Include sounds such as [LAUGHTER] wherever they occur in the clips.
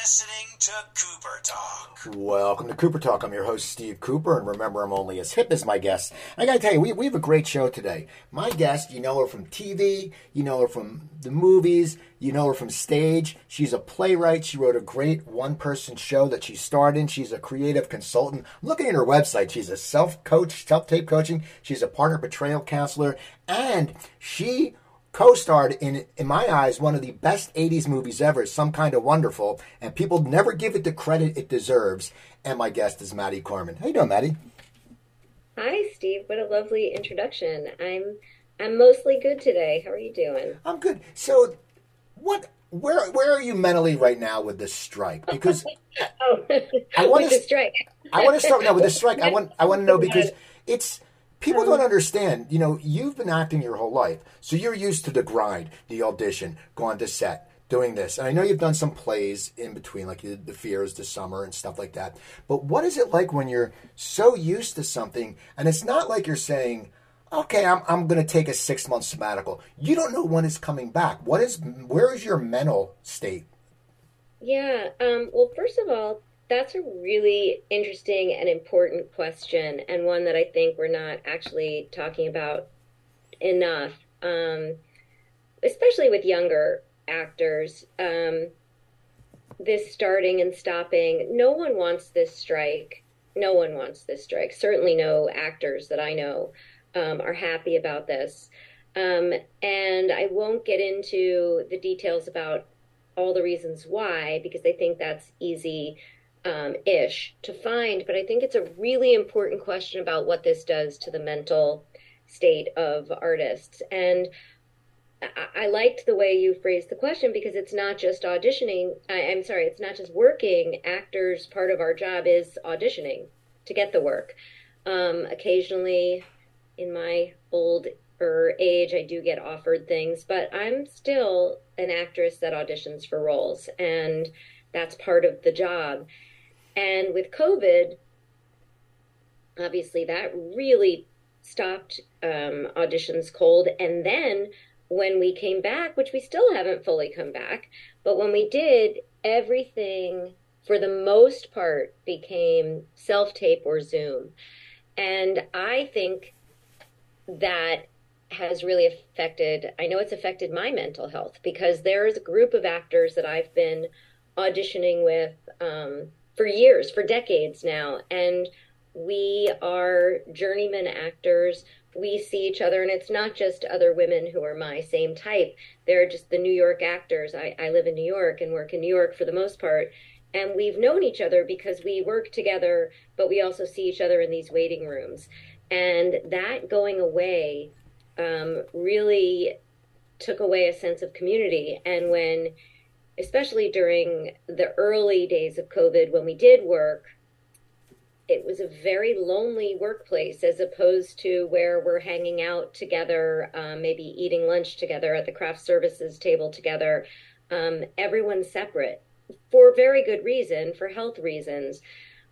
listening to Cooper Talk. Welcome to Cooper Talk. I'm your host, Steve Cooper, and remember, I'm only as hip as my guests. I gotta tell you, we, we have a great show today. My guest, you know her from TV, you know her from the movies, you know her from stage. She's a playwright. She wrote a great one person show that she starred in. She's a creative consultant. I'm looking at her website. She's a self coach, self tape coaching. She's a partner betrayal counselor, and she co-starred in in my eyes one of the best 80s movies ever some kind of wonderful and people never give it the credit it deserves. And my guest is maddie corman. How you doing maddie? Hi steve. What a lovely introduction. I'm i'm mostly good today. How are you doing? I'm good. So what where where are you mentally right now with this strike? Because [LAUGHS] oh i want to strike. I want to start now with the strike. I want i want to know [LAUGHS] because it's People don't understand. You know, you've been acting your whole life, so you're used to the grind, the audition, going to set, doing this. And I know you've done some plays in between, like the Fears, the Summer, and stuff like that. But what is it like when you're so used to something, and it's not like you're saying, "Okay, I'm I'm going to take a six month sabbatical." You don't know when it's coming back. What is where is your mental state? Yeah. Um, well, first of all, that's a really interesting and important question, and one that I think we're not actually talking about enough, um, especially with younger actors. Um, this starting and stopping, no one wants this strike. No one wants this strike. Certainly, no actors that I know um, are happy about this. Um, and I won't get into the details about all the reasons why because I think that's easy um, ish to find, but I think it's a really important question about what this does to the mental state of artists. And I, I liked the way you phrased the question because it's not just auditioning. I, am sorry, it's not just working. Actors, part of our job is auditioning to get the work. Um, occasionally, in my old age, I do get offered things, but I'm still an actress that auditions for roles, and that's part of the job. And with COVID, obviously that really stopped um, auditions cold. And then when we came back, which we still haven't fully come back, but when we did, everything for the most part became self tape or Zoom. And I think that has really affected, I know it's affected my mental health because there's a group of actors that I've been auditioning with um, for years, for decades now. And we are journeyman actors. We see each other, and it's not just other women who are my same type. They're just the New York actors. I, I live in New York and work in New York for the most part. And we've known each other because we work together, but we also see each other in these waiting rooms. And that going away um, really took away a sense of community. And when especially during the early days of COVID when we did work, it was a very lonely workplace as opposed to where we're hanging out together, um, maybe eating lunch together at the craft services table together. Um, everyone's separate for very good reason, for health reasons.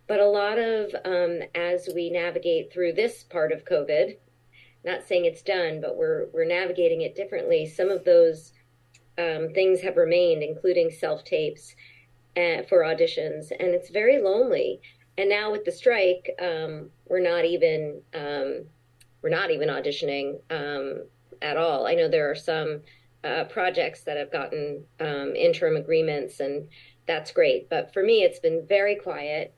But a lot of, um, as we navigate through this part of COVID, not saying it's done, but we're we're navigating it differently. Some of those um, things have remained, including self tapes uh, for auditions, and it's very lonely. And now with the strike, um, we're not even um, we're not even auditioning um, at all. I know there are some uh, projects that have gotten um, interim agreements, and that's great. But for me, it's been very quiet,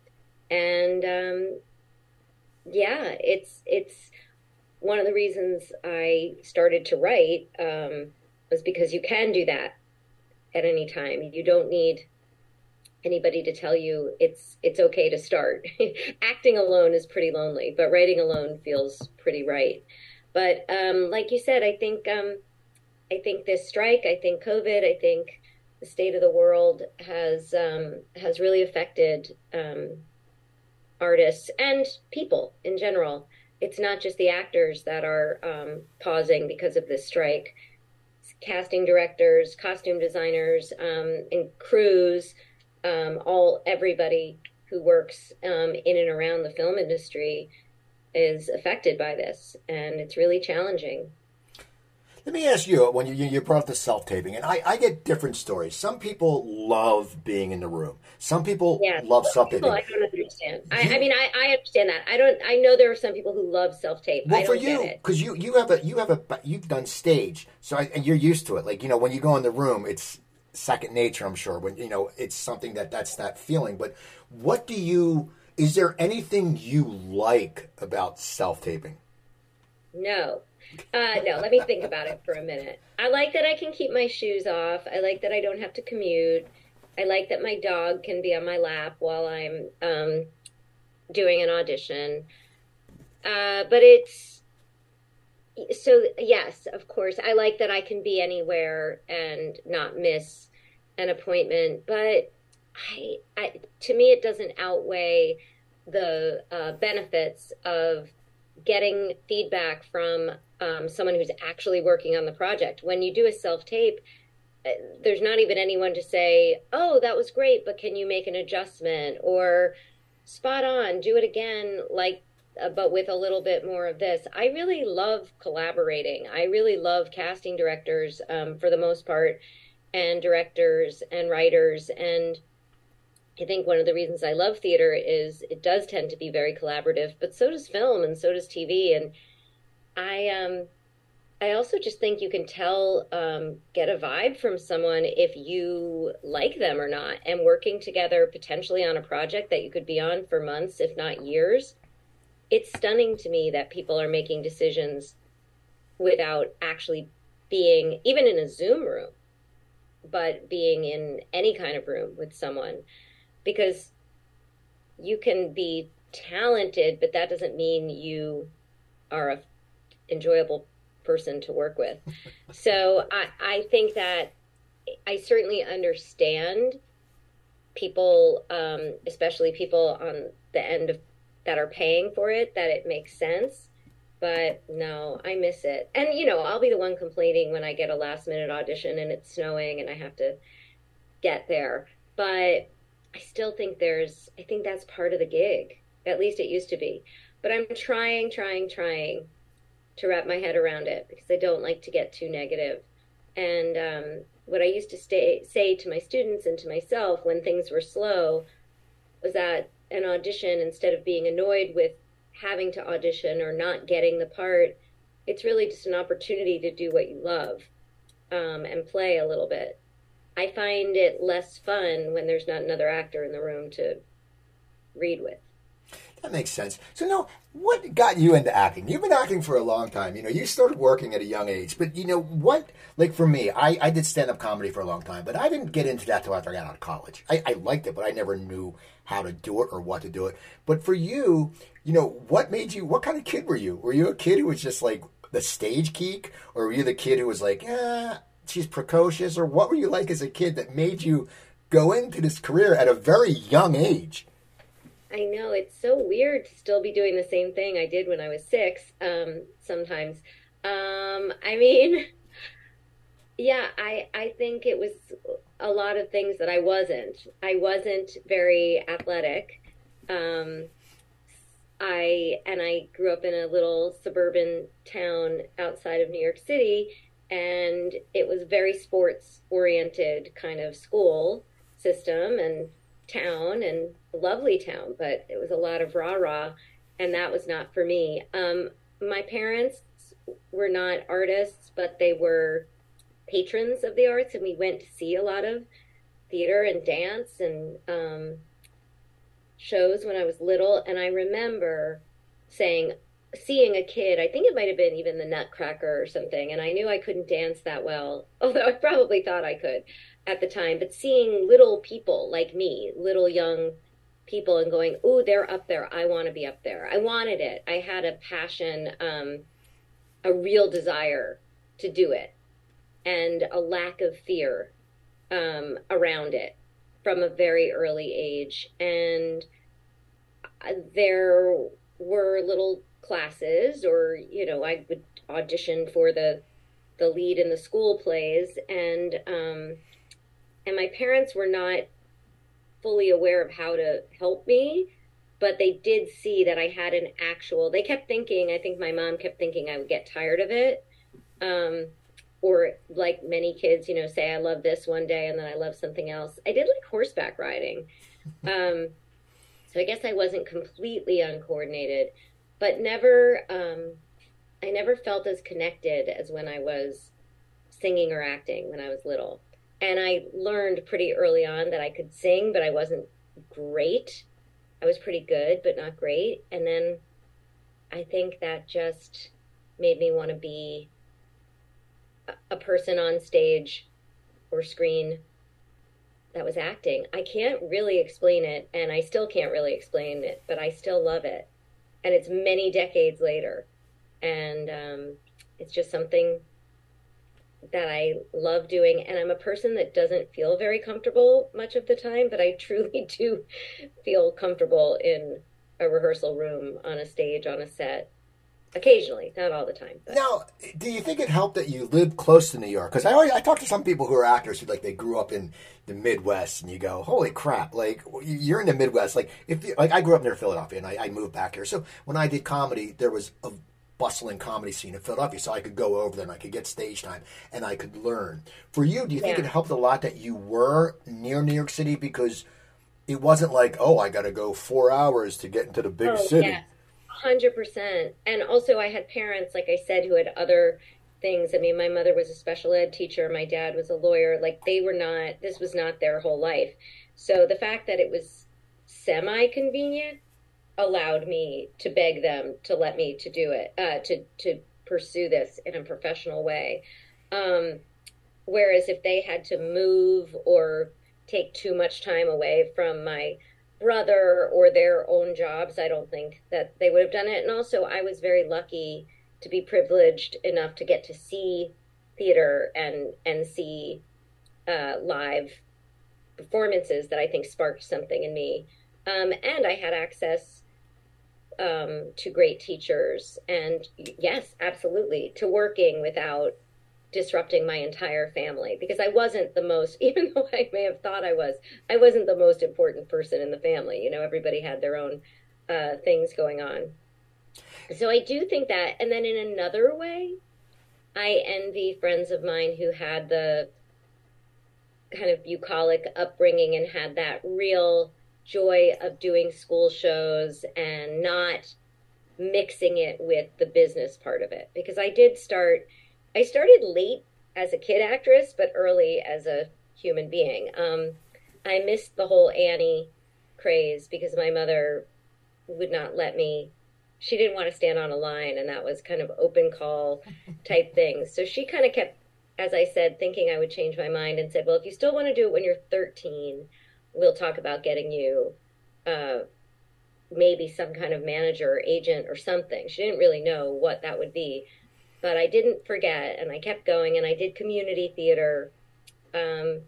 and um, yeah, it's it's one of the reasons I started to write was because you can do that at any time. You don't need anybody to tell you it's it's okay to start. [LAUGHS] Acting alone is pretty lonely, but writing alone feels pretty right. But um, like you said, I think um, I think this strike, I think COVID, I think the state of the world has um, has really affected um, artists and people in general. It's not just the actors that are um, pausing because of this strike casting directors, costume designers, um, and crews, um, all everybody who works um, in and around the film industry is affected by this, and it's really challenging. Let me ask you when you, you brought up the self taping, and I, I get different stories. Some people love being in the room. Some people Yeah, love self taping. I don't understand. I, I mean, I, I understand that. I don't. I know there are some people who love self tape. Well, for you, because you you have a you have a you've done stage, so I, and you're used to it. Like you know, when you go in the room, it's second nature. I'm sure when you know it's something that that's that feeling. But what do you? Is there anything you like about self taping? No. Uh, no, let me think about it for a minute. I like that I can keep my shoes off. I like that I don't have to commute. I like that my dog can be on my lap while I'm um, doing an audition. Uh, but it's so, yes, of course. I like that I can be anywhere and not miss an appointment. But I, I to me, it doesn't outweigh the uh, benefits of getting feedback from um, someone who's actually working on the project. When you do a self tape, there's not even anyone to say, "Oh, that was great, but can you make an adjustment?" or "Spot on, do it again." Like, uh, but with a little bit more of this. I really love collaborating. I really love casting directors um, for the most part, and directors and writers and. I think one of the reasons I love theater is it does tend to be very collaborative, but so does film and so does TV. And I um I also just think you can tell um, get a vibe from someone if you like them or not. And working together potentially on a project that you could be on for months, if not years, it's stunning to me that people are making decisions without actually being even in a Zoom room, but being in any kind of room with someone because you can be talented, but that doesn't mean you are a enjoyable person to work with. [LAUGHS] so I, I think that I certainly understand people, um, especially people on the end of that are paying for it, that it makes sense. But no, I miss it. And you know, I'll be the one complaining when I get a last minute audition and it's snowing and I have to get there. But I still think there's, I think that's part of the gig. At least it used to be. But I'm trying, trying, trying to wrap my head around it because I don't like to get too negative. And um, what I used to stay, say to my students and to myself when things were slow was that an audition, instead of being annoyed with having to audition or not getting the part, it's really just an opportunity to do what you love um, and play a little bit. I find it less fun when there's not another actor in the room to read with. That makes sense. So now, what got you into acting? You've been acting for a long time. You know, you started working at a young age. But you know what? Like for me, I, I did stand up comedy for a long time, but I didn't get into that till after I got out of college. I, I liked it, but I never knew how to do it or what to do it. But for you, you know, what made you? What kind of kid were you? Were you a kid who was just like the stage geek, or were you the kid who was like, yeah, she's precocious, or what were you like as a kid that made you go into this career at a very young age? I know it's so weird to still be doing the same thing I did when I was six. Um, sometimes, um, I mean, [LAUGHS] yeah, I I think it was a lot of things that I wasn't. I wasn't very athletic. Um, I and I grew up in a little suburban town outside of New York City, and it was very sports oriented kind of school system and town and lovely town, but it was a lot of rah rah, and that was not for me. Um, my parents were not artists, but they were patrons of the arts, and we went to see a lot of theater and dance and um, shows when I was little. And I remember saying, seeing a kid, I think it might have been even the Nutcracker or something, and I knew I couldn't dance that well, [LAUGHS] although I probably thought I could at the time, but seeing little people like me, little young people, and going, "Oh, they're up there. I want to be up there." I wanted it. I had a passion, um, a real desire to do it, and a lack of fear um, around it from a very early age. And there were little classes, or you know, I would audition for the the lead in the school plays, and um, and my parents were not fully aware of how to help me but they did see that i had an actual they kept thinking i think my mom kept thinking i would get tired of it um, or like many kids, you know, say I love this one day and then I love something else. I did like horseback riding. Um, so I guess I wasn't completely uncoordinated, but never, um, I never felt as connected as when I was singing or acting when I was little. And I learned pretty early on that I could sing, but I wasn't great. I was pretty good, but not great. And then I think that just made me want to be a person on stage or screen that was acting. I can't really explain it, and I still can't really explain it, but I still love it. And it's many decades later. And um, it's just something that I love doing. And I'm a person that doesn't feel very comfortable much of the time, but I [LAUGHS] truly do feel comfortable in a rehearsal room, on a stage, on a set. Occasionally, not all the time. But. Now, do you think it helped that you lived close to New York? Because I always, I talk to some people who are actors who like they grew up in the Midwest, and you go, "Holy crap!" Like you're in the Midwest. Like if you, like I grew up near Philadelphia, and I, I moved back here. So when I did comedy, there was a bustling comedy scene in Philadelphia, so I could go over there and I could get stage time and I could learn. For you, do you think yeah. it helped a lot that you were near New York City because it wasn't like, oh, I got to go four hours to get into the big oh, city. Yeah hundred percent. And also, I had parents, like I said, who had other things. I mean, my mother was a special ed teacher. My dad was a lawyer. Like they were not. This was not their whole life. So the fact that it was semi convenient allowed me to beg them to let me to do it, uh, to to pursue this in a professional way. Um, whereas if they had to move or take too much time away from my brother or their own jobs, I don't think that they would have done it. And also, I was very lucky to be privileged enough to get to see theater and and see uh, live performances that I think sparked something in me. Um, and I had access um, to great teachers, and yes, absolutely, to working without disrupting my entire family because I wasn't the most, [LAUGHS] even though I may have thought I was, I wasn't the most important person in the family. You know, everybody had their own uh, things going on. So I do think that. And then in another way, I envy friends of mine who had the kind of bucolic upbringing and had that real joy of doing school shows and not mixing it with the business part of it. Because I did start I started late as a kid actress, but early as a human being. Um, I missed the whole Annie craze because my mother would not let me. She didn't want to stand on a line, and that was kind of open call [LAUGHS] type things. So she kind of kept, as I said, thinking I would change my mind and said, "Well, if you still want to do it when you're 13, we'll talk about getting you." Uh, maybe some kind of manager or agent or something. She didn't really know what that would be but I didn't forget and I kept going and I did community theater. Um,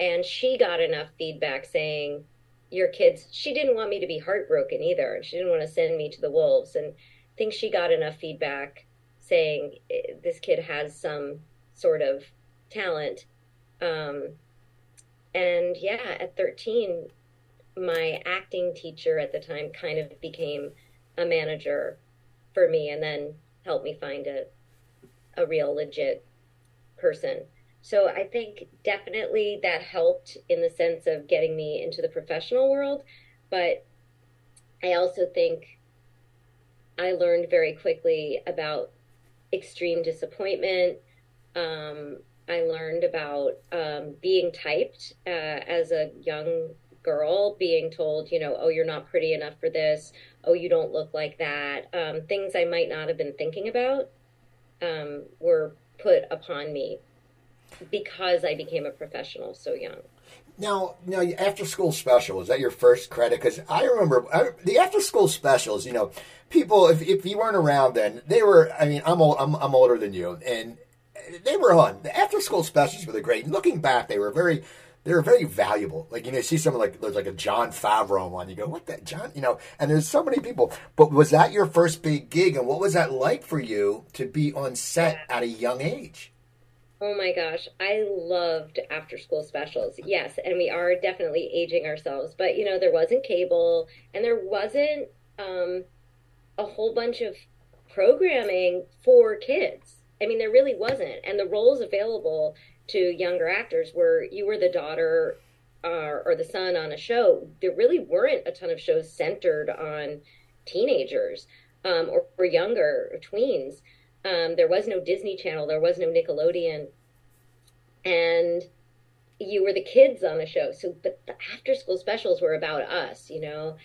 and she got enough feedback saying, Your kids, she didn't want me to be heartbroken either. And she didn't want to send me to the wolves. And I think she got enough feedback saying, This kid has some sort of talent. Um, and yeah, at 13, my acting teacher at the time kind of became a manager for me and then helped me find a a real legit person. So I think definitely that helped in the sense of getting me into the professional world. But I also think I learned very quickly about extreme disappointment. Um, I learned about um, being typed uh, as a young girl, being told, you know, oh, you're not pretty enough for this. Oh, you don't look like that. Um, things I might not have been thinking about um, were put upon me because I became a professional so young. Now, now, after school special is that your first credit? Because I remember I, the after school specials. You know, people if, if you weren't around then, they were. I mean, I'm old, I'm, I'm older than you, and they were on. The after school specials were the great. Looking back, they were very they're very valuable. Like you know, you see someone like there's like a Jon Favreau one. You go, what that John? You know, and there's so many people. But was that your first big gig, and what was that like for you to be on set at a young age? Oh my gosh, I loved after school specials. Yes, and we are definitely aging ourselves. But you know, there wasn't cable, and there wasn't um, a whole bunch of programming for kids. I mean, there really wasn't. And the roles available to younger actors where you were the daughter uh, or the son on a show. There really weren't a ton of shows centered on teenagers um, or, or, younger or tweens. Um, there was no Disney Channel, there was no Nickelodeon, and you were the kids on the show. So, but the after school specials were about us, you know.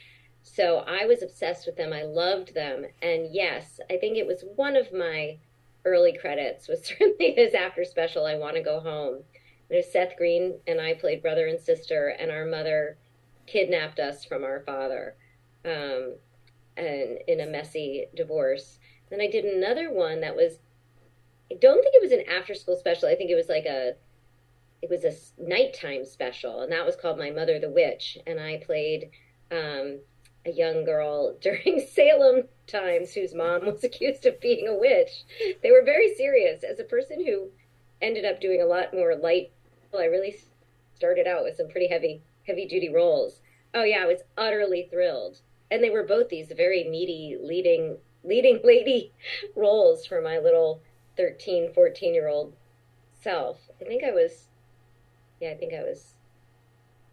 So I was obsessed with them. I loved them, and yes, I think it was one of my early credits was [LAUGHS] certainly his after special. I want to go home. Was Seth Green and I played brother and sister, and our mother kidnapped us from our father, um, and in a messy divorce. Then I did another one that was. I don't think it was an after school special. I think it was like a. It was a nighttime special, and that was called My Mother the Witch, and I played um, a young girl [LAUGHS] during Salem times whose mom was accused of being a witch. They were very serious. As a person who ended up doing a lot more light, well, I really started out with some pretty heavy, heavy duty roles. Oh yeah, I was utterly thrilled. And they were both these very meaty leading leading [LAUGHS] lady roles for my little 13, 14 year old self. I think I was yeah, I think I was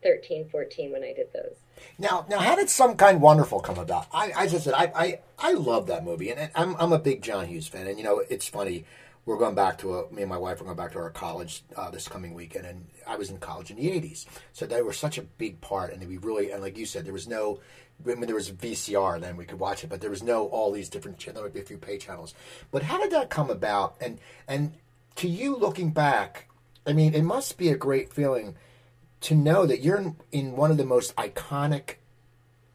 13, 14 when I did those. Now, now, how did Some Kind Wonderful come about? I, I just said I, I, I love that movie, and I'm, I'm a big John Hughes fan. And you know, it's funny. We're going back to a, me and my wife are going back to our college uh, this coming weekend, and I was in college in the '80s, so they were such a big part, and we really, and like you said, there was no. I mean, there was VCR then we could watch it, but there was no all these different. Channels there would be a few pay channels. But how did that come about? And and to you looking back, I mean, it must be a great feeling to know that you're in, in one of the most iconic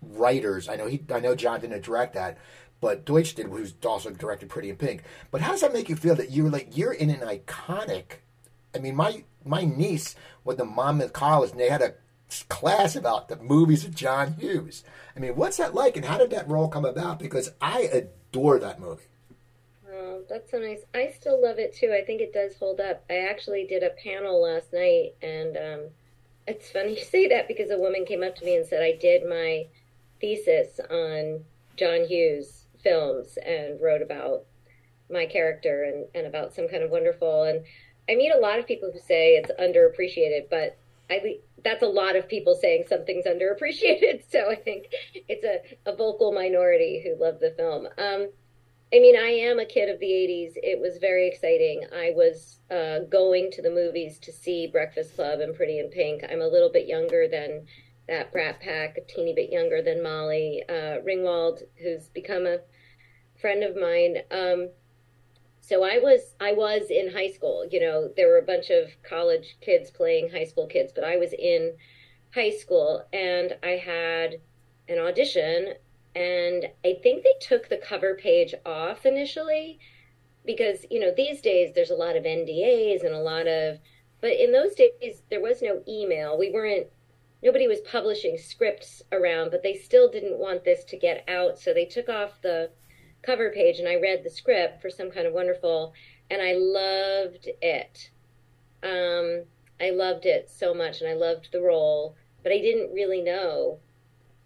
writers. I know he, I know John didn't direct that, but Deutch did, who's also directed Pretty in Pink. But how does that make you feel that you're like you're in an iconic? I mean, my my niece went to Monmouth College and they had a class about the movies of John Hughes. I mean, what's that like, and how did that role come about? Because I adore that movie. Oh, that's so nice. I still love it too. I think it does hold up. I actually did a panel last night, and um, it's funny you say that because a woman came up to me and said I did my thesis on John Hughes films and wrote about my character and, and about some kind of wonderful and I meet a lot of people who say it's underappreciated, but I that's a lot of people saying something's underappreciated. [LAUGHS] So I think it's a, a vocal minority who love the film. Um, I mean, I am a kid of the 80s. It was very exciting. I was uh, going to the movies to see Breakfast Club and Pretty in Pink. I'm a little bit younger than that Brat Pack, a teeny bit younger than Molly uh, Ringwald, who's become a friend of mine. Um, so I was I was in high school. You know, there were a bunch of college kids playing high school kids, but I was in high school and I had an audition and I think they took the cover page off initially because, you know, these days there's a lot of NDAs and a lot of, but in those days there was no email. We weren't, nobody was publishing scripts around, but they still didn't want this to get out. So they took off the cover page and I read the script for Some Kind of Wonderful and I loved it. Um, I loved it so much and I loved the role, but I didn't really know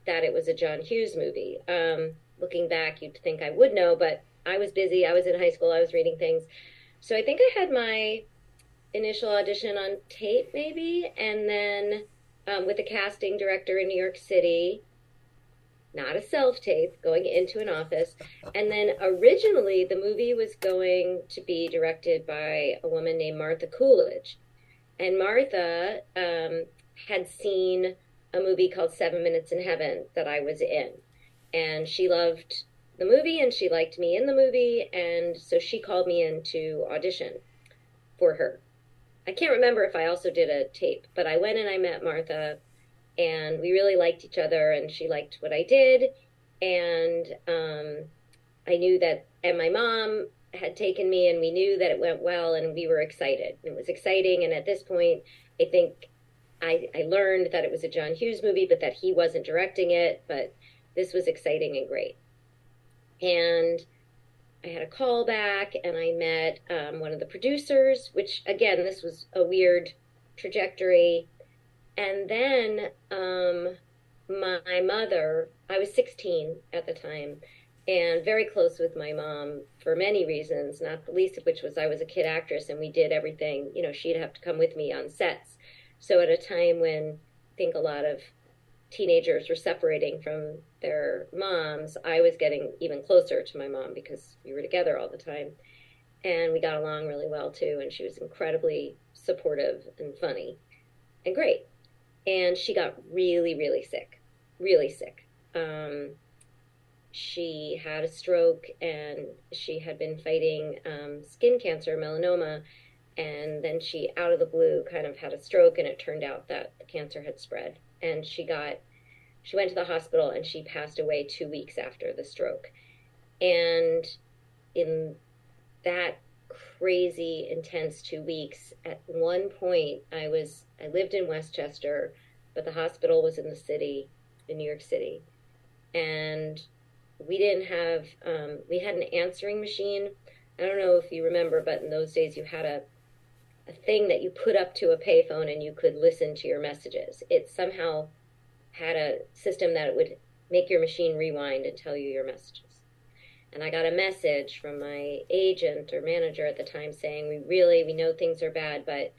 that it was a John Hughes movie. Um, looking back, you'd think I would know, but I was busy. I was in high school. I was reading things. So I think I had my initial audition on tape, maybe, and then um, with a casting director in New York City, not a self tape, going into an office. And then originally, the movie was going to be directed by a woman named Martha Coolidge. And Martha um, had seen a movie called Seven Minutes in Heaven that I was in. And she loved the movie and she liked me in the movie. And so she called me in to audition for her. I can't remember if I also did a tape, but I went and I met Martha and we really liked each other and she liked what I did. And um, I knew that, and my mom had taken me and we knew that it went well and we were excited. It was exciting. And at this point, I think I, I learned that it was a John Hughes movie, but that he wasn't directing it. But this was exciting and great. And I had a call back and I met um, one of the producers, which again, this was a weird trajectory. And then um, my mother, I was 16 at the time, and very close with my mom for many reasons, not the least of which was I was a kid actress and we did everything. You know, she'd have to come with me on sets. So at a time when I think a lot of teenagers were separating from their moms, I was getting even closer to my mom because we were together all the time. And we got along really well too. And she was incredibly supportive and funny and great. And she got really, really sick, really sick. Um, she had a stroke and she had been fighting um, skin cancer, melanoma, and then she, out of the blue, kind of had a stroke, and it turned out that the cancer had spread. And she got, she went to the hospital and she passed away two weeks after the stroke. And in that crazy, intense two weeks, at one point, I was, I lived in Westchester, but the hospital was in the city, in New York City. And we didn't have um, we had an answering machine i don't know if you remember but in those days you had a a thing that you put up to a payphone and you could listen to your messages it somehow had a system that it would make your machine rewind and tell you your messages and i got a message from my agent or manager at the time saying we really we know things are bad but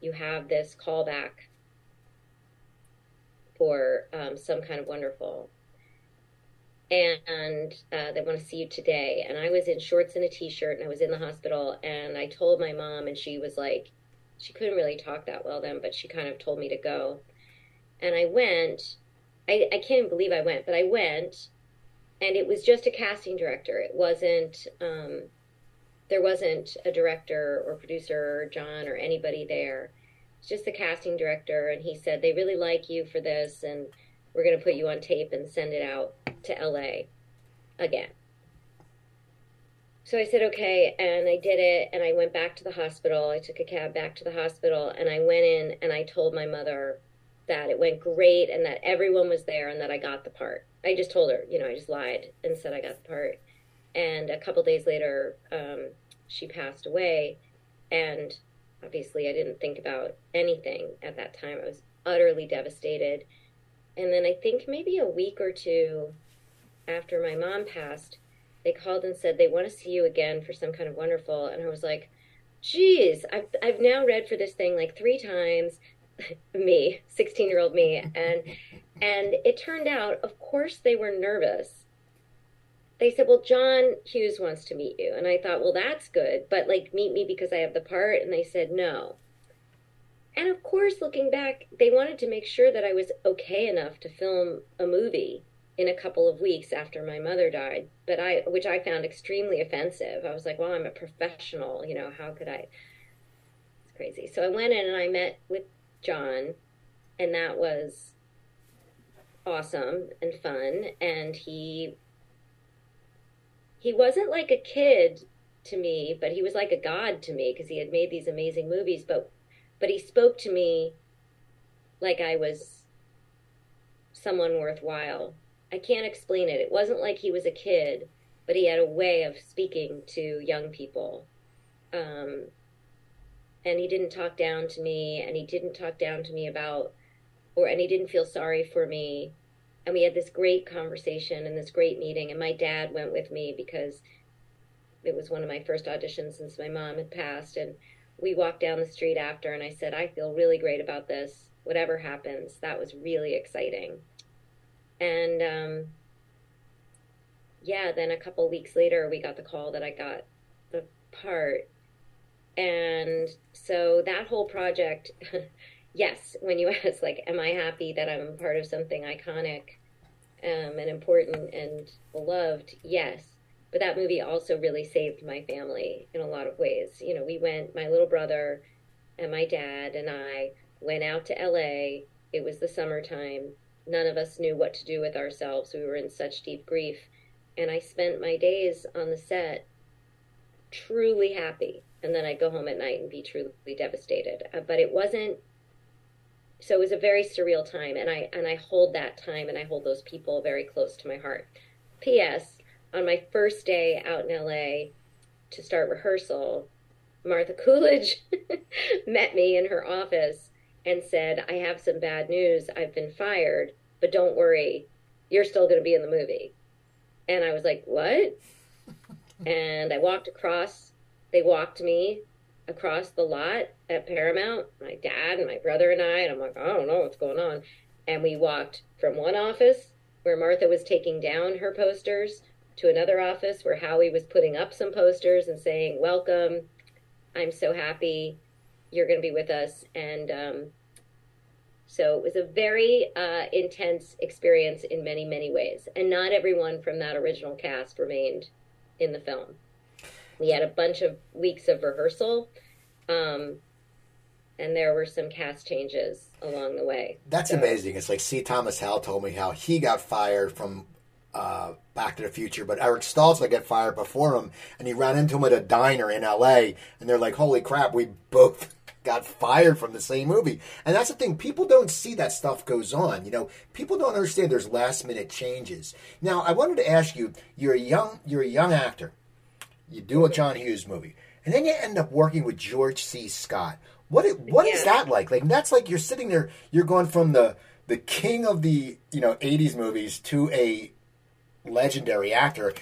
you have this callback for um, some kind of wonderful and uh, they want to see you today. And I was in shorts and a t-shirt, and I was in the hospital, and I told my mom, and she was like, she couldn't really talk that well then, but she kind of told me to go, and I went. I, I can't believe I went, but I went, and it was just a casting director. It wasn't. Um, there wasn't a director or producer or John or anybody there. It's just the casting director, and he said they really like you for this, and we're going to put you on tape and send it out to LA again. So I said, okay, and I did it, and I went back to the hospital. I took a cab back to the hospital, and I went in and I told my mother that it went great and that everyone was there and that I got the part. I just told her, you know, I just lied and said I got the part. And a couple days later, um, she passed away, and obviously I didn't think about anything at that time. I was utterly devastated. And then I think maybe a week or two after my mom passed, they called and said they want to see you again for some kind of wonderful. And I was like, geez, I've, I've now read for this thing like three times. [LAUGHS] me, 16 year old me. And, and it turned out, of course, they were nervous. They said, well, John Hughes wants to meet you. And I thought, well, that's good, but like meet me because I have the part. And they said, no. And of course, looking back, they wanted to make sure that I was okay enough to film a movie in a couple of weeks after my mother died, but I, which I found extremely offensive. I was like, well, I'm a professional, you know, how could I? It's crazy. So I went in and I met with John, and that was awesome and fun. And he, he wasn't like a kid to me, but he was like a god to me because he had made these amazing movies. But, but he spoke to me like I was someone worthwhile I can't explain it. It wasn't like he was a kid, but he had a way of speaking to young people. Um, and he didn't talk down to me, and he didn't talk down to me about, or, and he didn't feel sorry for me. And we had this great conversation and this great meeting. And my dad went with me because it was one of my first auditions since my mom had passed. And we walked down the street after, and I said, I feel really great about this. Whatever happens, that was really exciting. And um, yeah, then a couple weeks later, we got the call that I got the part. And so that whole project, [LAUGHS] yes, when you [LAUGHS] ask, like, am I happy that I'm part of something iconic um, and important and beloved? Yes. But that movie also really saved my family in a lot of ways. You know, we went, my little brother and my dad and I went out to LA. It was the summertime none of us knew what to do with ourselves. We were in such deep grief. And I spent my days on the set truly happy. And then I'd go home at night and be truly devastated. Uh, but it wasn't so it was a very surreal time and I and I hold that time and I hold those people very close to my heart. PS, on my first day out in LA to start rehearsal, Martha Coolidge [LAUGHS] met me in her office and said, I have some bad news. I've been fired, but don't worry, you're still going to be in the movie. And I was like, what? [LAUGHS] and I walked across, they walked me across the lot at Paramount, my dad and my brother and I, and I'm like, I don't know what's going on. And we walked from one office where Martha was taking down her posters to another office where Howie was putting up some posters and saying, Welcome, I'm so happy you're going to be with us. And um, so it was a very uh, intense experience in many, many ways. And not everyone from that original cast remained in the film. We had a bunch of weeks of rehearsal. Um, and there were some cast changes along the way. That's So- amazing. It's like C. Thomas Howell told me how he got fired from uh, Back to the Future, but Eric Stoltz got fired before him, and he ran into him at a diner in L.A. And they're like, "Holy crap, we both." Got fired from the same movie, and that's the thing. People don't see that stuff goes on. You know, people don't understand there's last minute changes. Now, I wanted to ask you: You're a young, you're a young actor. You do a John Hughes movie, and then you end up working with George C. Scott. What it, what is that like? Like that's like you're sitting there, you're going from the the king of the you know '80s movies to a legendary actor.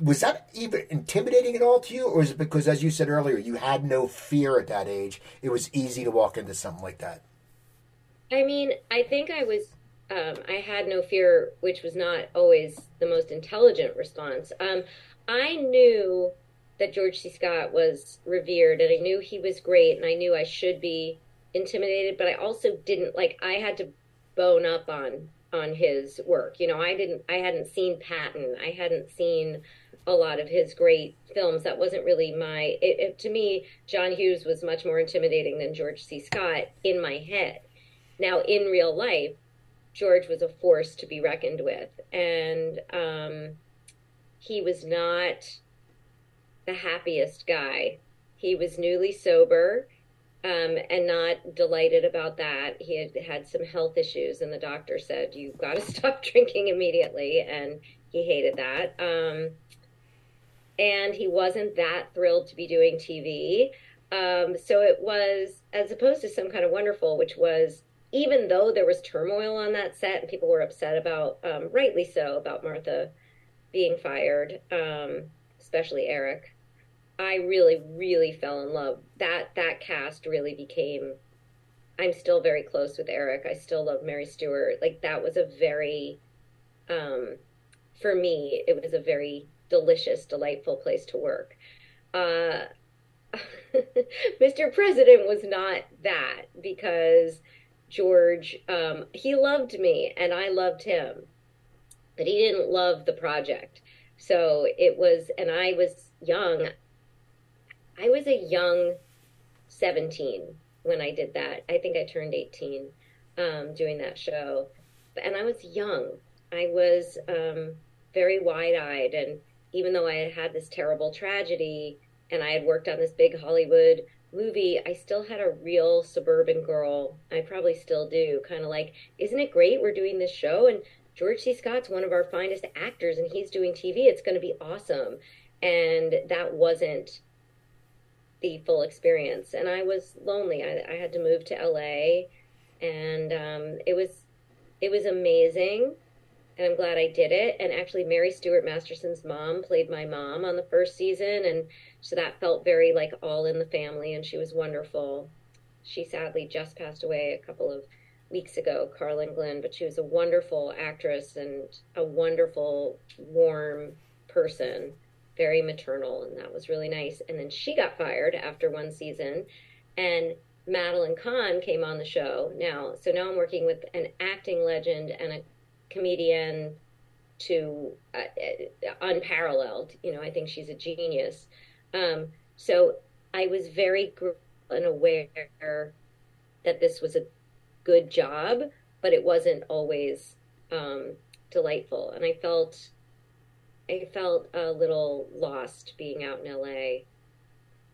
Was that even intimidating at all to you, or is it because, as you said earlier, you had no fear at that age? It was easy to walk into something like that. I mean, I think I was, um, I had no fear, which was not always the most intelligent response. Um, I knew that George C. Scott was revered and I knew he was great and I knew I should be intimidated, but I also didn't, like, I had to bone up on on his work. You know, I didn't I hadn't seen Patton. I hadn't seen a lot of his great films. That wasn't really my it, it, to me John Hughes was much more intimidating than George C. Scott in my head. Now, in real life, George was a force to be reckoned with, and um, he was not the happiest guy. He was newly sober um, and not delighted about that. He had had some health issues, and the doctor said, You've got to [LAUGHS] stop drinking immediately, and he hated that. Um, and he wasn't that thrilled to be doing TV. Um, so it was, as opposed to some kind of wonderful, which was even though there was turmoil on that set and people were upset about, um, rightly so, about Martha being fired, um, especially Eric. I really, really fell in love. That that cast really became. I'm still very close with Eric. I still love Mary Stuart. Like that was a very, um, for me, it was a very delicious, delightful place to work. Uh, [LAUGHS] Mr. President was not that because George, um, he loved me and I loved him, but he didn't love the project. So it was, and I was young. I was a young 17 when I did that. I think I turned 18 um, doing that show. And I was young. I was um, very wide eyed. And even though I had had this terrible tragedy and I had worked on this big Hollywood movie, I still had a real suburban girl. I probably still do. Kind of like, isn't it great we're doing this show? And George C. Scott's one of our finest actors and he's doing TV. It's going to be awesome. And that wasn't the full experience. And I was lonely. I, I had to move to LA and um, it was it was amazing and I'm glad I did it. And actually, Mary Stuart Masterson's mom played my mom on the first season, and so that felt very like all in the family, and she was wonderful. She sadly just passed away a couple of weeks ago, Carlin Glynn, but she was a wonderful actress and a wonderful, warm person, very maternal, and that was really nice. And then she got fired after one season, and Madeline Kahn came on the show now. So now I'm working with an acting legend and a comedian to uh, unparalleled. You know, I think she's a genius. Um, so I was very and aware that this was a good job, but it wasn't always um, delightful. And I felt, I felt a little lost being out in LA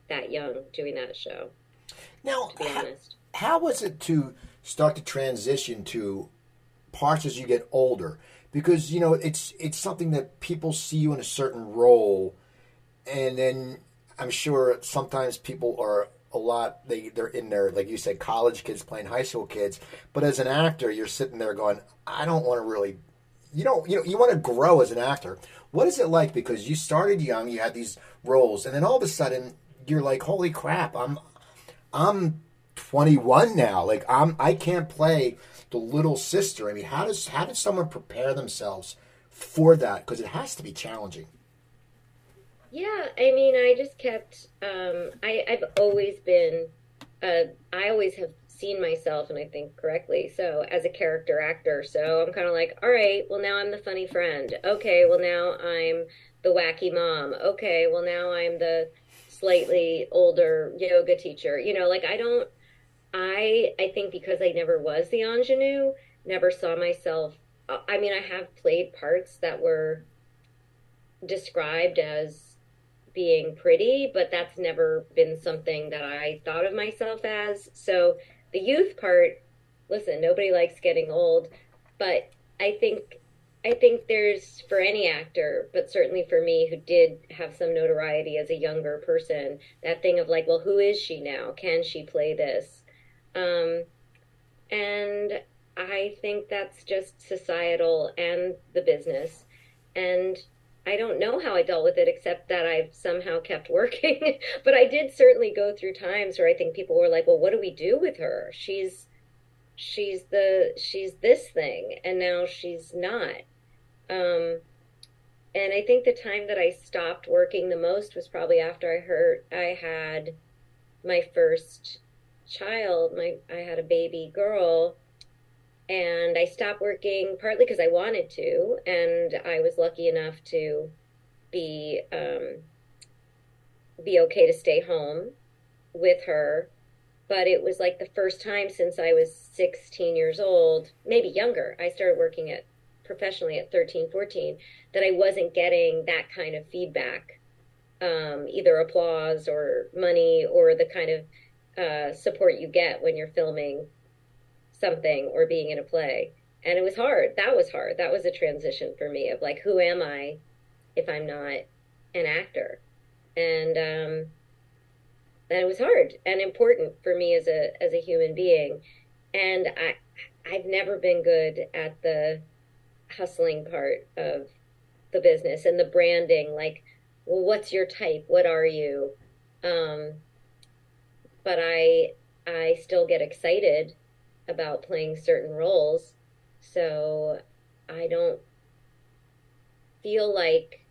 that young doing that show. Now, To be how, honest. how was it to start to transition to parts as you get older? Because you know it's it's something that people see you in a certain role, and then I'm sure sometimes people are a lot they they're in there like you said college kids playing high school kids, but as an actor you're sitting there going I don't want to really you know, you know, you want to grow as an actor. What is it like? Because you started young, you had these roles, and then all of a sudden you're like, holy crap, I'm, I'm 21 now. Like I'm, I can't play the little sister. I mean, how does how does someone prepare themselves for that? Because it has to be challenging. Yeah, I mean, I just kept. Um, I I've always been. Uh, I always have seen myself, and I think correctly, so as a character actor. So I'm kind of like, all right, well now I'm the funny friend. Okay, well now I'm the wacky mom. Okay, well now I'm the slightly older yoga teacher. You know, like I don't. I I think because I never was the ingenue, never saw myself. I mean, I have played parts that were described as being pretty, but that's never been something that I thought of myself as. So the youth part, listen, nobody likes getting old, but I think I think there's for any actor, but certainly for me who did have some notoriety as a younger person, that thing of like, well, who is she now? Can she play this? Um, and I think that's just societal and the business. And I don't know how I dealt with it except that I've somehow kept [LAUGHS] working. but I did certainly go through times where I think people were like, "Well, what do we do with her? She's she's the she's this thing and now she's not." Um and I think the time that I stopped working the most was probably after I heard I had my first child. My I had a baby girl and I stopped working partly because I wanted to, and I was lucky enough to be um, be okay to stay home with her. But it was like the first time since I was 16 years old, maybe younger. I started working at professionally at 13, 14, that I wasn't getting that kind of feedback, um, either applause or money or the kind of uh, support you get when you're filming something or being in a play. And it was hard. That was hard. That was a transition for me of like, who am I if I'm not an actor? And um, and it was hard and important for me as a as a human being. And I I've never been good at the hustling part of the business and the branding. Like, well, what's your type? What are you? Um, but I I still get excited about playing certain roles. So I don't feel like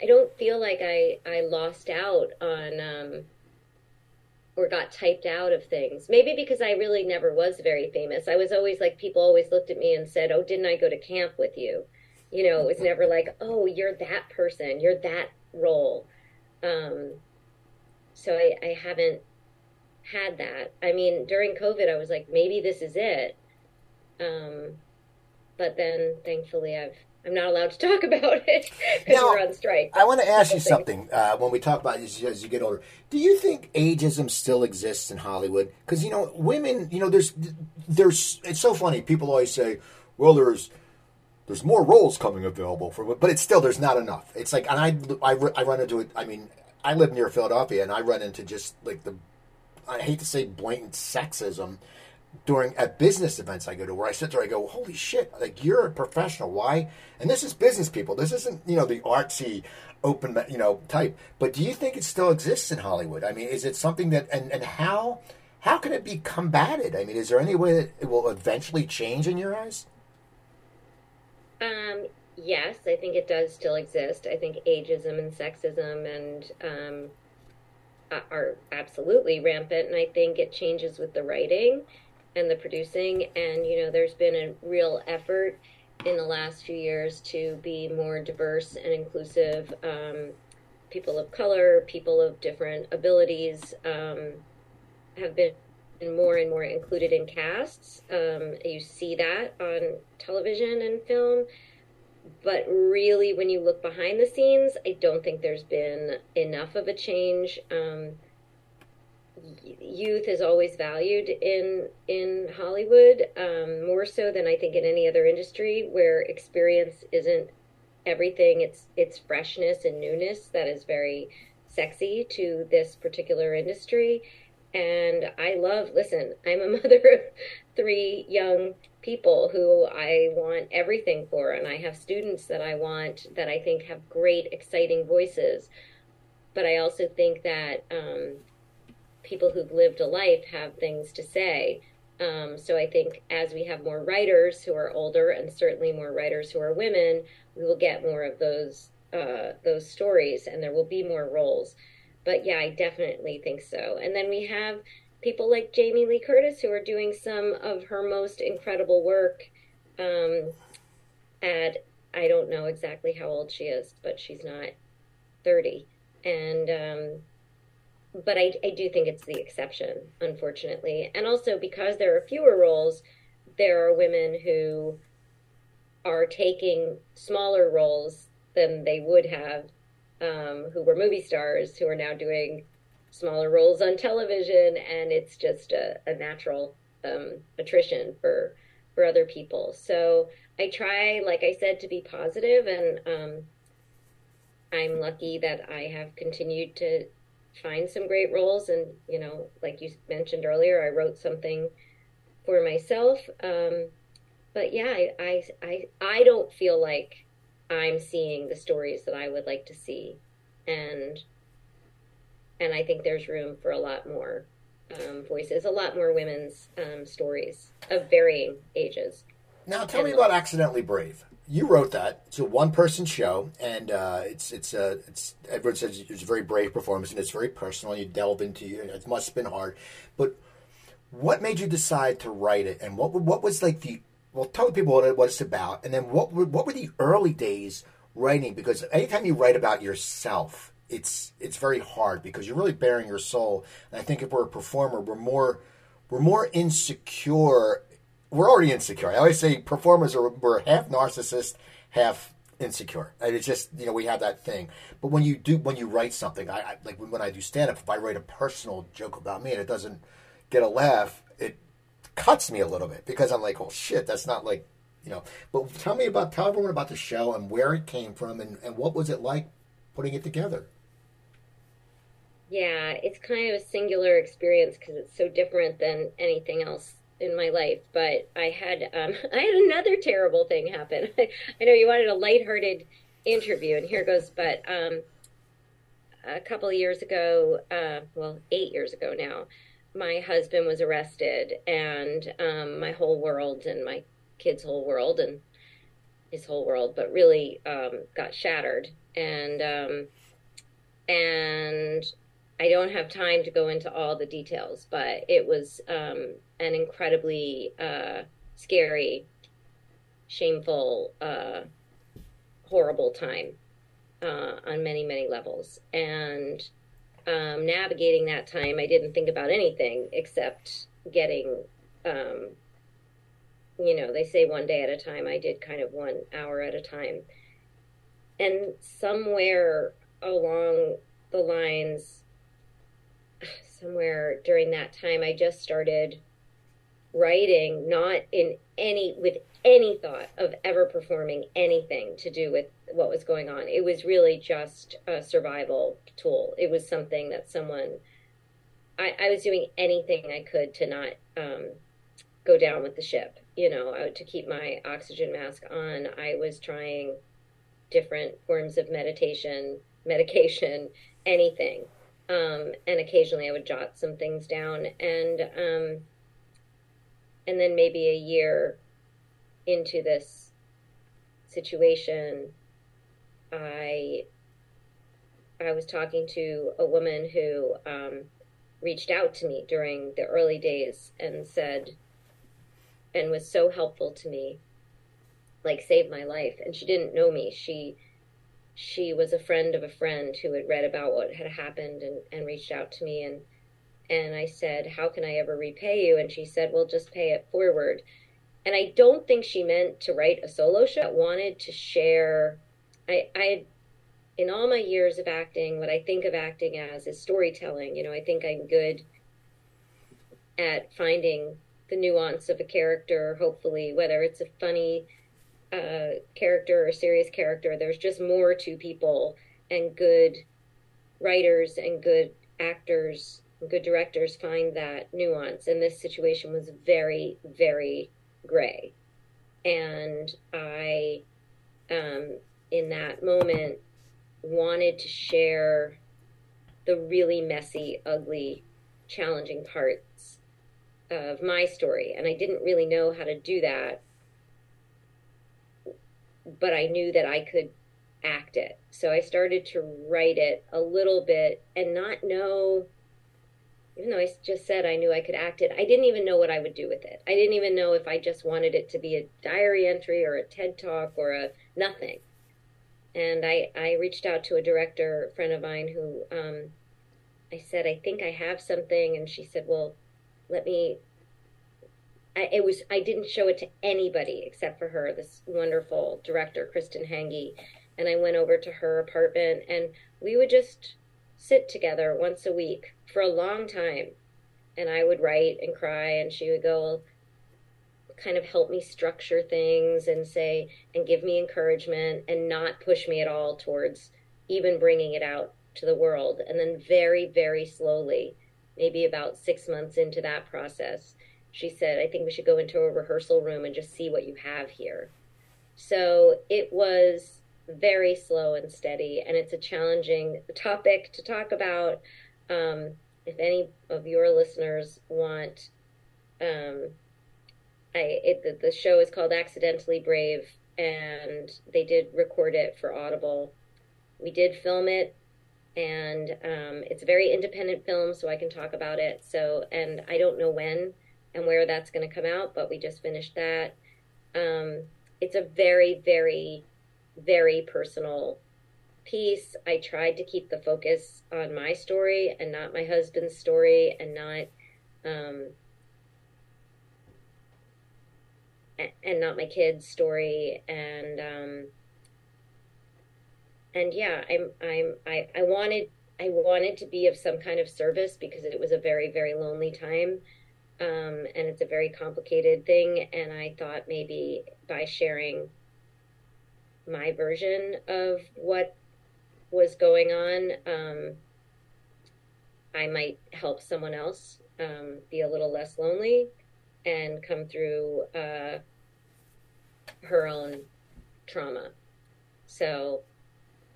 I don't feel like I I lost out on um, or got typed out of things. Maybe because I really never was very famous. I was always like people always looked at me and said, "Oh, didn't I go to camp with you?" You know, it was never like, "Oh, you're that person. You're that role." Um, so I, I haven't had that. I mean, during COVID, I was like, maybe this is it. Um, but then, thankfully, I've I'm not allowed to [LAUGHS] talk about it because we're on strike. I want to ask you something uh, when we talk about this as you get older. Do you think ageism still exists in Hollywood? Because you know, women, you know, there's there's it's so funny. People always say, well, there's there's more roles coming available for, but it's still there's not enough. It's like, and I I, I run into it. I mean, I live near Philadelphia, and I run into just like the I hate to say blatant sexism during at business events I go to where I sit there I go holy shit like you're a professional. Why? And this is business people. This isn't you know the artsy open you know type. But do you think it still exists in Hollywood? I mean is it something that and and how how can it be combated? I mean is there any way that it will eventually change in your eyes? Um yes I think it does still exist. I think ageism and sexism and um are absolutely rampant, and I think it changes with the writing and the producing. And you know, there's been a real effort in the last few years to be more diverse and inclusive. Um, people of color, people of different abilities um, have been more and more included in casts. Um, you see that on television and film but really, when you look behind the scenes, I don't think there's been enough of a change. Um, youth is always valued in in Hollywood um, more so than I think in any other industry, where experience isn't everything. It's it's freshness and newness that is very sexy to this particular industry. And I love, listen, I'm a [LAUGHS] mother of three young people who I want everything for, and I have students that I want that I think have great, exciting voices. But I also think that um, people who've lived a life have things to say. Um, so I think as we have more writers who are older, and certainly more writers who are women, we will get more of those uh, those stories, and there will be more roles. But yeah, I definitely think so. And then we have people like Jamie Lee Curtis who are doing some of her most incredible work um, at I don't know exactly how old she is, but she's not 30. And um, but I, I do think it's the exception, unfortunately. And also because there are fewer roles, there are women who are taking smaller roles than they would have, um, who were movie stars, who are now doing smaller roles on television, and it's just a, a natural um, attrition for for other people. So I try, like I said, to be positive, and um, I'm lucky that I have continued to find some great roles. And you know, like you mentioned earlier, I wrote something for myself. Um, but yeah, I, I I I don't feel like I'm seeing the stories that I would like to see, and and I think there's room for a lot more um, voices, a lot more women's um, stories of varying ages. Now, tell me about Accidentally Brave. You wrote that. It's a one-person show, and uh, it's it's uh, it's Edward says it's a very brave performance, and it's very personal. You delve into it. It must have been hard, but what made you decide to write it, and what what was like the well? Tell people what, it, what it's about, and then what were, what were the early days writing? Because anytime you write about yourself, it's it's very hard because you're really bearing your soul. And I think if we're a performer, we're more we're more insecure. We're already insecure. I always say performers are we're half narcissist, half insecure. And it's just you know we have that thing. But when you do when you write something, I, I like when I do stand up, if I write a personal joke about me and it doesn't get a laugh, it cuts me a little bit because I'm like, oh shit, that's not like you know. But tell me about tell everyone about the show and where it came from and, and what was it like putting it together. Yeah, it's kind of a singular experience because it's so different than anything else in my life. But I had um, [LAUGHS] I had another terrible thing happen. [LAUGHS] I know you wanted a lighthearted interview, and here goes. But um, a couple of years ago, uh, well, eight years ago now, my husband was arrested, and um, my whole world and my kid's whole world and his whole world, but really um, got shattered. And um, and I don't have time to go into all the details, but it was um, an incredibly uh, scary, shameful, uh, horrible time uh, on many, many levels. And um, navigating that time, I didn't think about anything except getting, um, you know, they say one day at a time. I did kind of one hour at a time. And somewhere along the lines, somewhere during that time, I just started writing, not in any, with any thought of ever performing anything to do with what was going on. It was really just a survival tool. It was something that someone, I, I was doing anything I could to not um, go down with the ship, you know, to keep my oxygen mask on. I was trying different forms of meditation, medication, anything um, and occasionally I would jot some things down, and um, and then maybe a year into this situation, I I was talking to a woman who um, reached out to me during the early days and said, and was so helpful to me, like saved my life. And she didn't know me. She she was a friend of a friend who had read about what had happened and, and reached out to me and and I said, How can I ever repay you? And she said, Well just pay it forward. And I don't think she meant to write a solo show. I wanted to share I I in all my years of acting, what I think of acting as is storytelling. You know, I think I'm good at finding the nuance of a character, hopefully, whether it's a funny uh, character or serious character. There's just more to people, and good writers and good actors and good directors find that nuance, and this situation was very, very gray. And I, um, in that moment, wanted to share the really messy, ugly, challenging parts of my story. And I didn't really know how to do that, but I knew that I could act it. So I started to write it a little bit and not know even though I just said I knew I could act it, I didn't even know what I would do with it. I didn't even know if I just wanted it to be a diary entry or a TED talk or a nothing. And I, I reached out to a director friend of mine who um, I said, I think I have something. And she said, well, let me, I, it was, I didn't show it to anybody except for her, this wonderful director, Kristin Hanggi. And I went over to her apartment and we would just sit together once a week for a long time. And I would write and cry, and she would go, kind of help me structure things and say, and give me encouragement and not push me at all towards even bringing it out to the world. And then, very, very slowly, maybe about six months into that process, she said, I think we should go into a rehearsal room and just see what you have here. So it was very slow and steady, and it's a challenging topic to talk about. Um, if any of your listeners want, um, I it, the, the show is called Accidentally Brave, and they did record it for Audible. We did film it, and um, it's a very independent film, so I can talk about it. So, and I don't know when and where that's going to come out, but we just finished that. Um, it's a very, very, very personal piece, I tried to keep the focus on my story and not my husband's story and not um, and not my kid's story and um, and yeah, I'm I'm I, I wanted I wanted to be of some kind of service because it was a very very lonely time. Um, and it's a very complicated thing. And I thought maybe by sharing my version of what was going on, um, I might help someone else um, be a little less lonely and come through uh, her own trauma. So,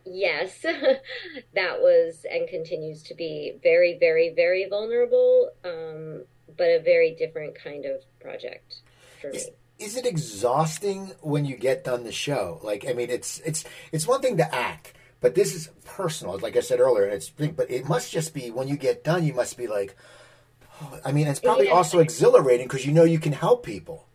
yes, [LAUGHS] that was and continues to be very, very, very vulnerable, um, but a very different kind of project for me. Is it exhausting when you get done the show? Like, I mean, it's it's it's one thing to act, but this is personal, like I said earlier, and it's but it must just be when you get done, you must be like, oh, I mean, it's probably yeah. also exhilarating because you know you can help people.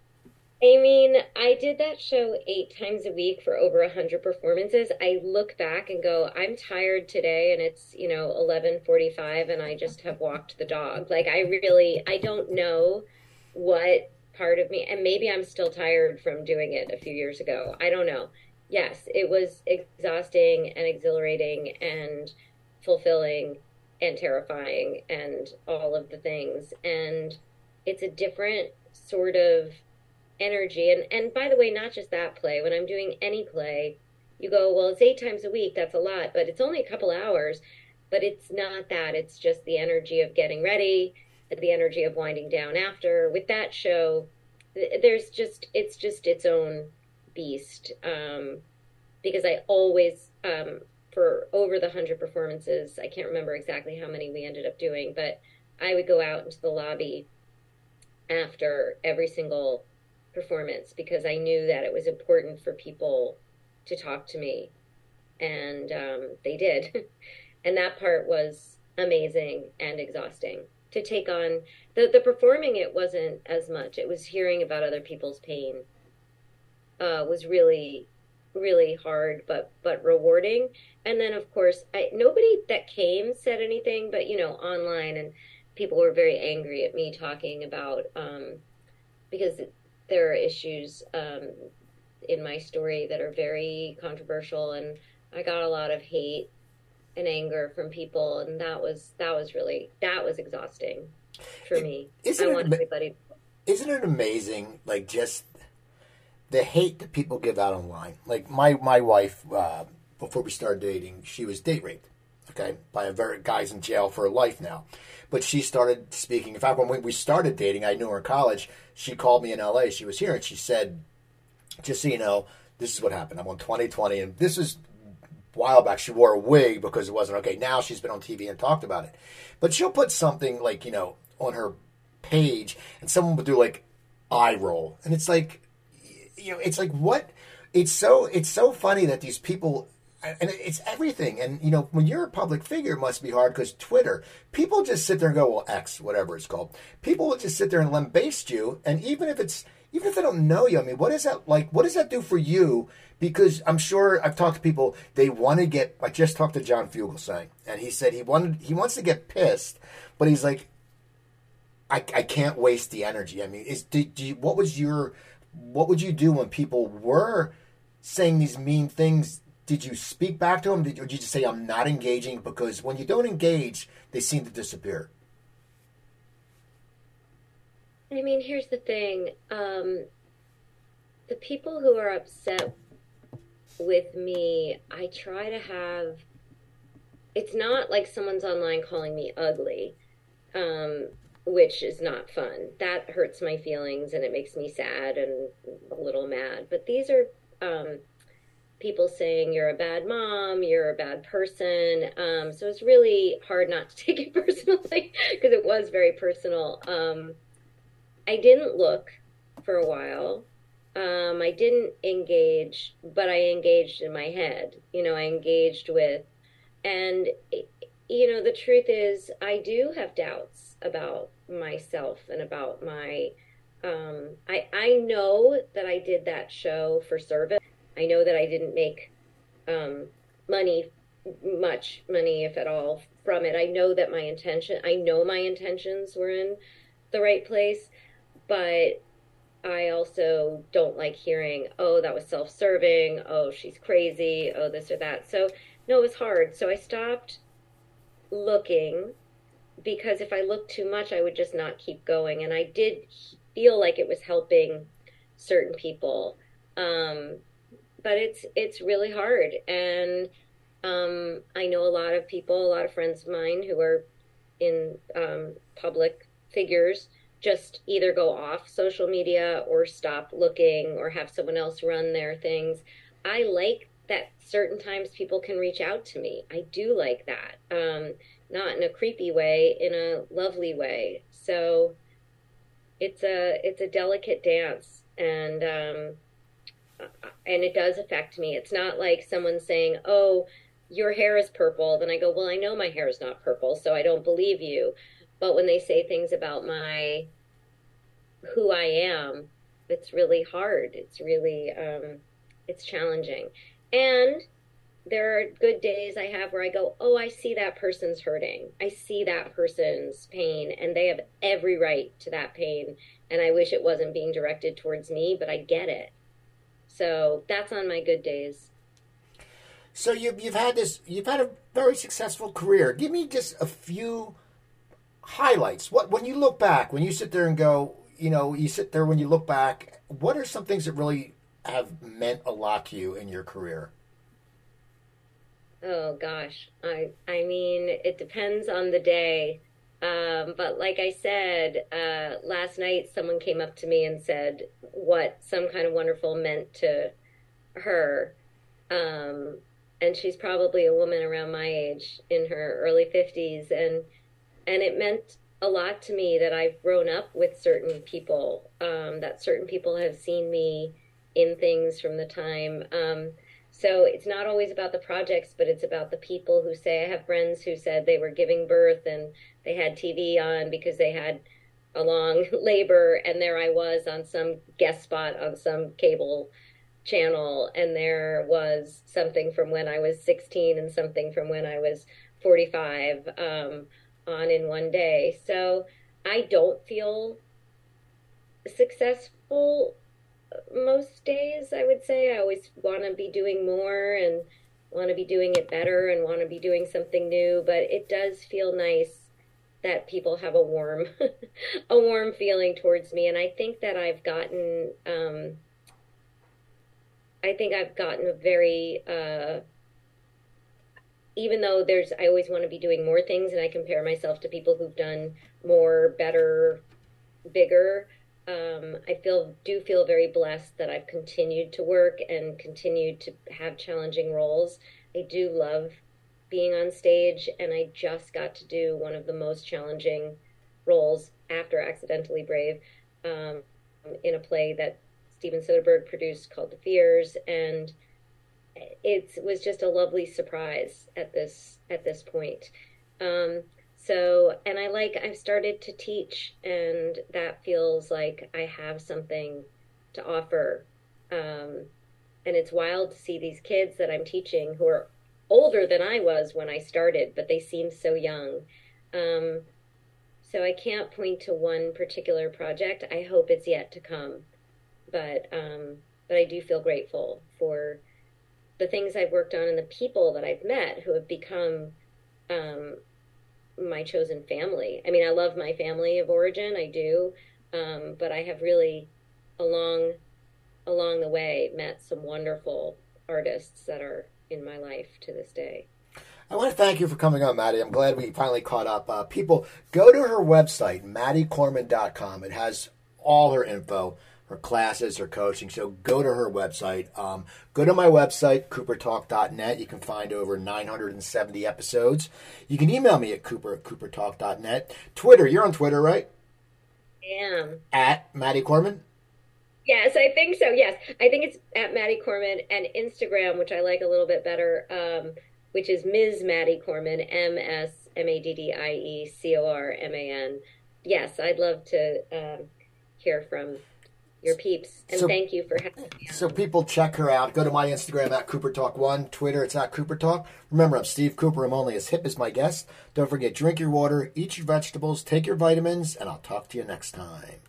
I mean, I did that show eight times a week for over a hundred performances. I look back and go, I'm tired today, and it's you know eleven forty-five, and I just have walked the dog. Like I really, I don't know what part of me, and maybe I'm still tired from doing it a few years ago. I don't know yes, it was exhausting and exhilarating and fulfilling and terrifying and all of the things. And it's a different sort of energy. And, and by the way, not just that play, when I'm doing any play, you go, well, it's eight times a week, that's a lot, but it's only a couple hours. But it's not that, it's just the energy of getting ready, the energy of winding down after. With that show, there's just, it's just its own beast um, because I always, um, for over the 100 performances, I can't remember exactly how many we ended up doing, but I would go out into the lobby after every single performance because I knew that it was important for people to talk to me. And um, they did. [LAUGHS] and that part was amazing and exhausting to take on. The, the performing it wasn't as much, it was hearing about other people's pain uh, was really really hard but but rewarding and then of course I, nobody that came said anything but you know online and people were very angry at me talking about um, because there are issues um, in my story that are very controversial and i got a lot of hate and anger from people and that was that was really that was exhausting for me isn't I want it, everybody isn't it amazing like just the hate that people give out online. Like my my wife, uh, before we started dating, she was date raped, Okay, by a very guy's in jail for life now. But she started speaking. In fact, when we started dating, I knew her in college. She called me in L.A. She was here, and she said, "Just so you know, this is what happened. I'm on 2020, and this is a while back. She wore a wig because it wasn't okay. Now she's been on TV and talked about it. But she'll put something like you know on her page, and someone will do like eye roll, and it's like, you know, it's like what? It's so it's so funny that these people and it's everything. And you know, when you're a public figure, it must be hard because Twitter, people just sit there and go, well, X, whatever it's called. People will just sit there and lambaste you, and even if it's even if they don't know you, I mean, what is that like? What does that do for you? Because I'm sure I've talked to people, they want to get. I just talked to John Fugelsang, and he said he wanted he wants to get pissed, but he's like, I, I can't waste the energy. I mean, is do, do you, what was your what would you do when people were saying these mean things did you speak back to them, did, or did you just say I'm not engaging? Because when you don't engage, they seem to disappear. I mean, here's the thing: um, the people who are upset with me, I try to have. It's not like someone's online calling me ugly, um, which is not fun. That hurts my feelings and it makes me sad and a little mad. But these are um, people saying you're a bad mom, you're a bad person. Um, so it's really hard not to [LAUGHS] take it personally because it was very personal. Um, I didn't look for a while. Um, I didn't engage, but I engaged in my head. You know, I engaged with, and you know, the truth is, I do have doubts about myself and about my. Um, I I know that I did that show for service I know that I didn't make um, money, much money, if at all, from it. I know that my intention, I know my intentions were in the right place, but I also don't like hearing, oh, that was self serving, oh, she's crazy, oh, this or that. So, no, it was hard. So I stopped looking because if I looked too much, I would just not keep going. And I did feel like it was helping certain people. Um, but it's it's really hard and um, I know a lot of people, a lot of friends of mine who are in um, public figures just either go off social media or stop looking or have someone else run their things. I like that certain times people can reach out to me. I do like that. Um, not in a creepy way, in a lovely way. So it's a it's a delicate dance and um, and it does affect me. It's not like someone saying, "Oh, your hair is purple." Then I go, "Well, I know my hair is not purple, so I don't believe you." But when they say things about my who I am, it's really hard. It's really um, it's challenging. And there are good days I have where I go, "Oh, I see that person's hurting. I see that person's pain, and they have every right to that pain." And I wish it wasn't being directed towards me, but I get it so that's on my good days. So you've you've had this you've had a very successful career. Give me just a few highlights. What when you look back, when you sit there and go, you know, you sit there when you look back, what are some things that really have meant a lot to you in your career? Oh gosh. I I mean, it depends on the day. Um, but like I said, uh, last night someone came up to me and said what some kind of wonderful meant to her. Um, and she's probably a woman around my age in her early 50s. And, and it meant a lot to me that I've grown up with certain people, um, that certain people have seen me in things from the time. So it's not always about the projects, but it's about the people who say, I have friends who said they were giving birth and they had TV on because they had a long [LAUGHS] labor, and there I was on some guest spot on some cable channel, and there was something from when I was 16 and something from when I was 45 um, on in one day. So I don't feel successful most days, I would say. I always want to be doing more and want to be doing it better and want to be doing something new, but it does feel nice that people have a warm [LAUGHS] a warm feeling towards me and I think that I've gotten um, I think I've gotten a very uh, even though there's, I always want to be doing more things, and I compare myself to people who've done more, better, bigger. Um, I feel do feel very blessed that I've continued to work and continued to have challenging roles. I do love being on stage, and I just got to do one of the most challenging roles after Accidentally Brave um, in a play that Steven Soderbergh produced called The Fears, and it was just a lovely surprise at this at this point. Um, so, and I like I've started to teach, and that feels like I have something to offer. Um, and it's wild to see these kids that I'm teaching who are older than I was when I started, but they seem so young. Um, so I can't point to one particular project. I hope it's yet to come, but um, but I do feel grateful for the things I've worked on and the people that I've met who have become um, my chosen family. I mean, I love my family of origin, I do, um, but I have really along along the way met some wonderful artists that are in my life to this day. I want to thank you for coming on, Maddie. I'm glad we finally caught up. Uh, people, go to her website, maddiecorman.com. It has all her info, her classes, her coaching. So go to her website. Um, go to my website, coopertalk.net. You can find over 970 episodes. You can email me at cooper at coopertalk.net. Twitter, you're on Twitter, right? I am. At Maddie Corman? Yes, I think so. Yes, I think it's at Maddie Corman and Instagram, which I like a little bit better. Um, which is Ms. Maddie Corman, M S M A D D I E C O R M A N. Yes, I'd love to um, hear from your peeps, and so, thank you for having me. So people check her out. Go to my Instagram at Cooper Talk One, Twitter it's at Cooper Talk. Remember, I'm Steve Cooper. I'm only as hip as my guest. Don't forget, drink your water, eat your vegetables, take your vitamins, and I'll talk to you next time.